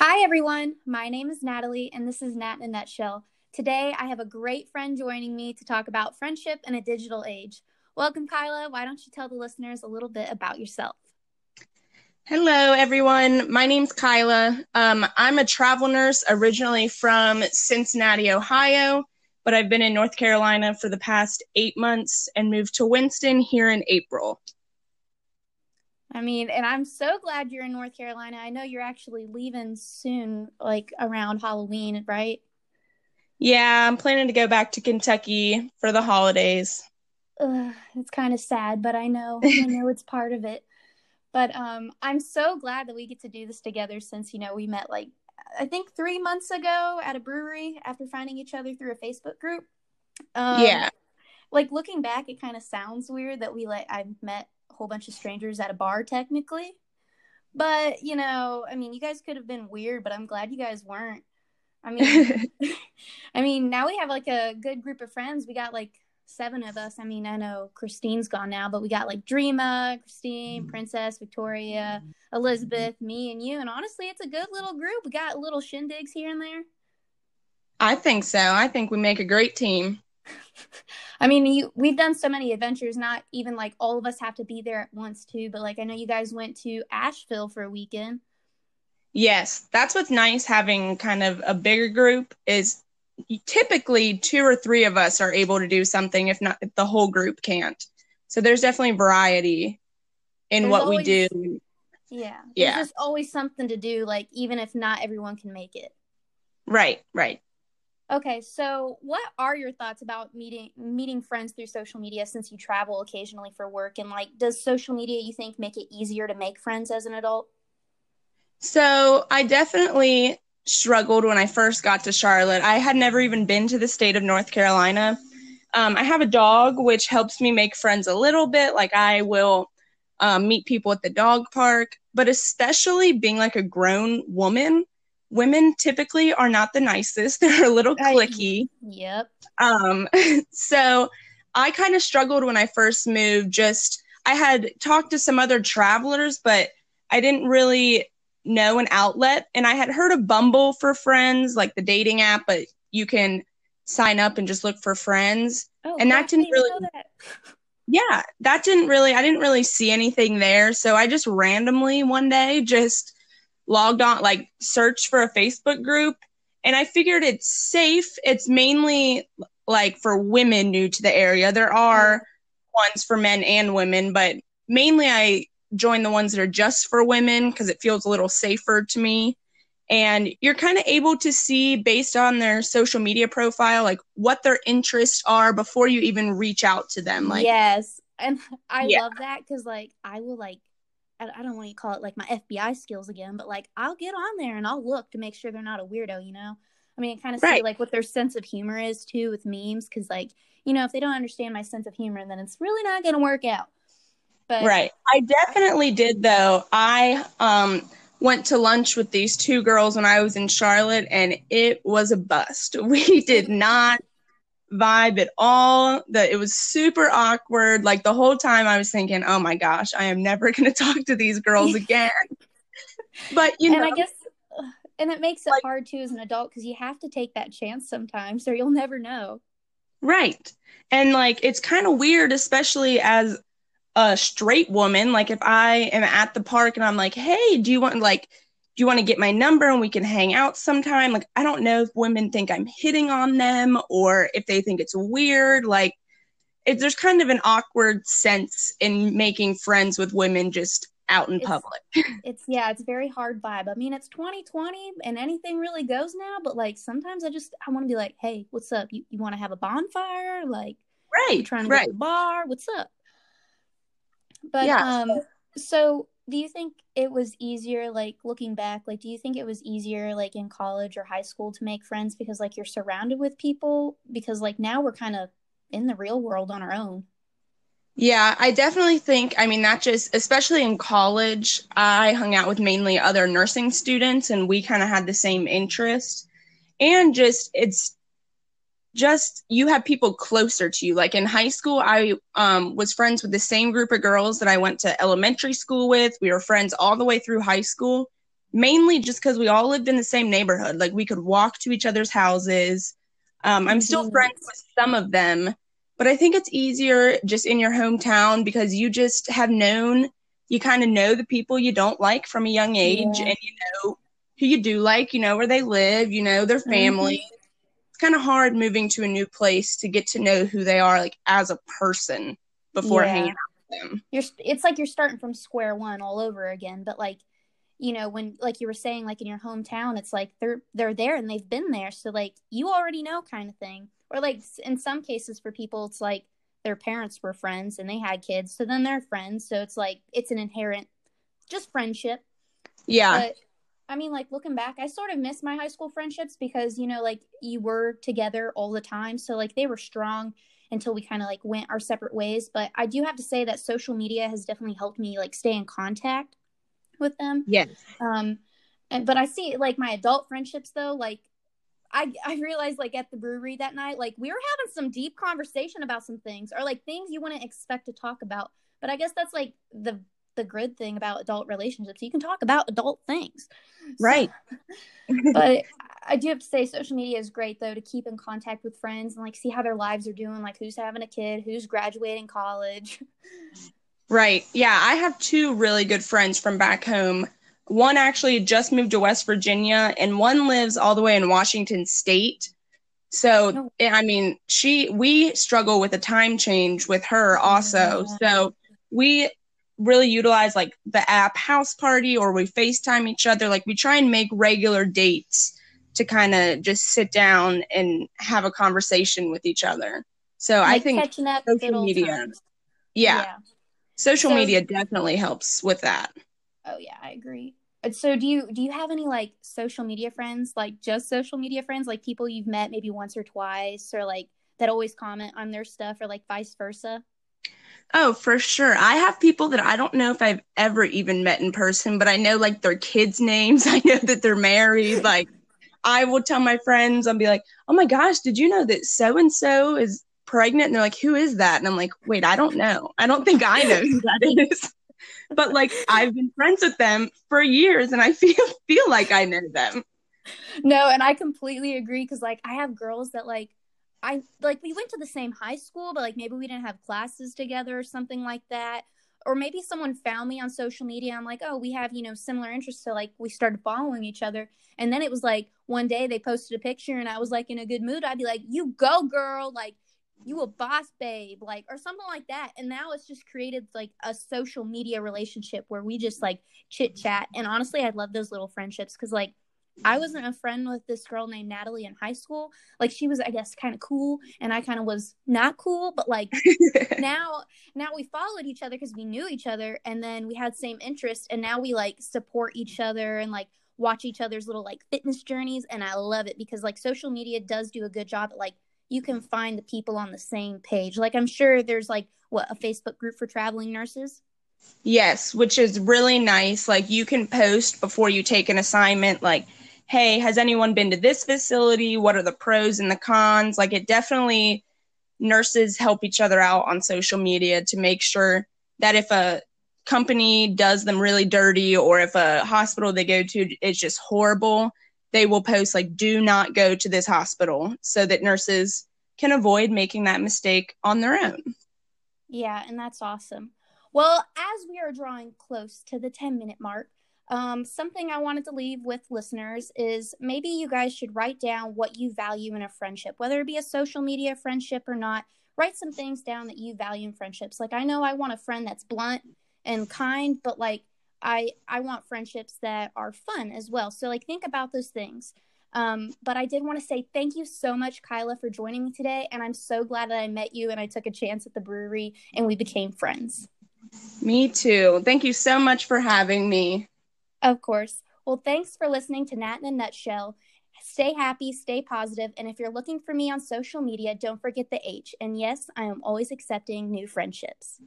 Hi, everyone. My name is Natalie, and this is Nat in a Nutshell. Today, I have a great friend joining me to talk about friendship in a digital age. Welcome, Kyla. Why don't you tell the listeners a little bit about yourself? Hello, everyone. My name's Kyla. Um, I'm a travel nurse originally from Cincinnati, Ohio, but I've been in North Carolina for the past eight months and moved to Winston here in April. I mean, and I'm so glad you're in North Carolina. I know you're actually leaving soon, like around Halloween, right? Yeah, I'm planning to go back to Kentucky for the holidays. Ugh, it's kind of sad, but I know I know it's part of it. But um, I'm so glad that we get to do this together since you know we met like I think three months ago at a brewery after finding each other through a Facebook group. Um, yeah. Like looking back, it kind of sounds weird that we like I've met a whole bunch of strangers at a bar technically. But, you know, I mean, you guys could have been weird, but I'm glad you guys weren't. I mean, I mean, now we have like a good group of friends. We got like seven of us. I mean, I know Christine's gone now, but we got like Dreama, Christine, mm-hmm. Princess, Victoria, mm-hmm. Elizabeth, me, and you. And honestly, it's a good little group. We got little shindigs here and there. I think so. I think we make a great team. I mean, you we've done so many adventures. Not even like all of us have to be there at once too. But like I know you guys went to Asheville for a weekend. Yes, that's what's nice having kind of a bigger group is typically two or three of us are able to do something if not if the whole group can't. So there's definitely variety in there's what always, we do. Yeah. Yeah. There's always something to do, like even if not everyone can make it. Right, right. Okay, so what are your thoughts about meeting meeting friends through social media since you travel occasionally for work and like does social media you think make it easier to make friends as an adult? So, I definitely struggled when I first got to Charlotte. I had never even been to the state of North Carolina. Um, I have a dog, which helps me make friends a little bit. Like, I will um, meet people at the dog park, but especially being like a grown woman, women typically are not the nicest. They're a little clicky. I, yep. Um, so I kind of struggled when I first moved. Just I had talked to some other travelers, but I didn't really know an outlet. And I had heard of Bumble for friends, like the dating app, but you can sign up and just look for friends. Oh, and that didn't really. That. Yeah, that didn't really. I didn't really see anything there. So I just randomly one day just logged on, like searched for a Facebook group, and I figured it's safe. It's mainly like for women new to the area. There are ones for men and women, but mainly I join the ones that are just for women because it feels a little safer to me. And you're kind of able to see based on their social media profile, like what their interests are before you even reach out to them. Like, yes. And I yeah. love that because, like, I will like I, don't want to call it like my FBI skills again, but like I'll get on there and I'll look to make sure they're not a weirdo, you know? I mean, kind of right. see like what their sense of humor is too with memes, because like, you know, if they don't understand my sense of humor, then it's really not going to work out. But right. I definitely did though. I um went to lunch with these two girls when I was in Charlotte and it was a bust. We did not vibe at all. That it was super awkward. Like the whole time I was thinking, oh my gosh, I am never going to talk to these girls again. but you know, and I guess, and it makes it like, hard too as an adult because you have to take that chance sometimes, or you'll never know. Right, and like it's kind of weird, especially as a straight woman. Like if I am at the park and I'm like, hey, do you want like you want to get my number and we can hang out sometime? Like, I don't know if women think I'm hitting on them or if they think it's weird. Like, it, there's kind of an awkward sense in making friends with women just out in it's, public. it's yeah, it's very hard vibe. I mean, it's 2020 and anything really goes now, but like sometimes I just I want to be like, hey, what's up? You you want to have a bonfire? Like, right, trying to right. go to the bar? What's up? But yeah. um, so do you think it was easier like looking back like do you think it was easier like in college or high school to make friends because like you're surrounded with people? Because like now we're kind of in the real world on our own. Yeah i definitely think i mean that just especially in college i hung out with mainly other nursing students and we kind of had the same interest. And just it's just you have people closer to you. Like in high school, I um, was friends with the same group of girls that I went to elementary school with. We were friends all the way through high school. mainly just because we all lived in the same neighborhood. Like we could walk to each other's houses. Um, I'm still Mhm. friends with some of them, but I think it's easier just in your hometown because you just have known, you kind of know the people you don't like from a young age, Yeah. and you know who you do like, you know where they live, you know their Mhm. family. It's kind of hard moving to a new place to get to know who they are, like as a person before Yeah. hanging out with them. you're it's like you're starting from square one all over again but like you know when like you were saying like in your hometown it's like they're they're there and they've been there. So like you already know kind of thing. Or like in some cases for people it's like their parents were friends and they had kids so then they're friends. So it's like it's an inherent just friendship. Yeah, but I mean, like looking back, I sort of miss my high school friendships because you know, like you were together all the time, so like they were strong until we kind of like went our separate ways. But I do have to say that social media has definitely helped me like stay in contact with them. yes. Um, and but I see like my adult friendships though, like I I realized like at the brewery that night, like we were having some deep conversation about some things or like things you wouldn't expect to talk about. But I guess that's like the the good thing about adult relationships. You can talk about adult things. So- Right. but I do have to say social media is great though to keep in contact with friends and like see how their lives are doing, like who's having a kid, who's graduating college. Right. Yeah, I have two really good friends from back home. One actually just moved to West Virginia, and one lives all the way in Washington State. So, Oh. I mean, she we struggle with a time change with her oh also. Yeah. So, we really utilize like the app House Party or we FaceTime each other. Like we try and make regular dates to kind of just sit down and have a conversation with each other. So, I think social media- times. yeah, social So- media definitely helps with that. Oh yeah, I agree. So do you do you have any like social media friends, like just social media friends, like people you've met maybe once or twice, or like that always comment on their stuff, or like vice versa? Oh, for sure. I have people that I don't know if I've ever even met in person, but I know like their kids' names. I know that they're married. Like, I will tell my friends, I'll be like, oh my gosh, did you know that so and so is pregnant? And they're like, who is that? And I'm like, wait, I don't know. I don't think I know who that is. But like, I've been friends with them for years and I feel feel like I know them. No, and I completely agree because like I have girls that like I like we went to the same high school, but like maybe we didn't have classes together or something like that. Or maybe someone found me on social media. I'm like, oh, we have, you know, similar interests. So like we started following each other. And then it was like one day they posted a picture and I was like in a good mood. I'd be like, you go, girl. Like you a boss babe, like or something like that. And now it's just created like a social media relationship where we just like chit chat. And honestly, I love those little friendships because like I wasn't a friend with this girl named Natalie in high school. Like she was, I guess, kind of cool, and I kind of was not cool. But like now, now we followed each other because we knew each other, and then we had same interests, and now we like support each other and like watch each other's little like fitness journeys, and I love it because like social media does do a good job at like you can find the people on the same page. Like I'm sure there's like what a Facebook group for traveling nurses. Yes, which is really nice. Like you can post before you take an assignment, like, hey, has anyone been to this facility? What are the pros and the cons? Like it definitely nurses help each other out on social media to make sure that if a company does them really dirty or if a hospital they go to is just horrible, they will post like do not go to this hospital so that nurses can avoid making that mistake on their own. Yeah, and that's awesome. Well, as we are drawing close to the 10 minute mark, um, something I wanted to leave with listeners is maybe you guys should write down what you value in a friendship, whether it be a social media friendship or not. Write some things down that you value in friendships. Like I know I want a friend that's blunt and kind, but like I I want friendships that are fun as well. So like think about those things. Um, but I did want to say thank you so much, Kyla, for joining me today. And I'm so glad that I met you and I took a chance at the brewery and we became friends. Me too. Thank you so much for having me. Of course. Well, thanks for listening to Nat in a Nutshell. Stay happy, stay positive, and if you're looking for me on social media, don't forget the H. And yes, I am always accepting new friendships.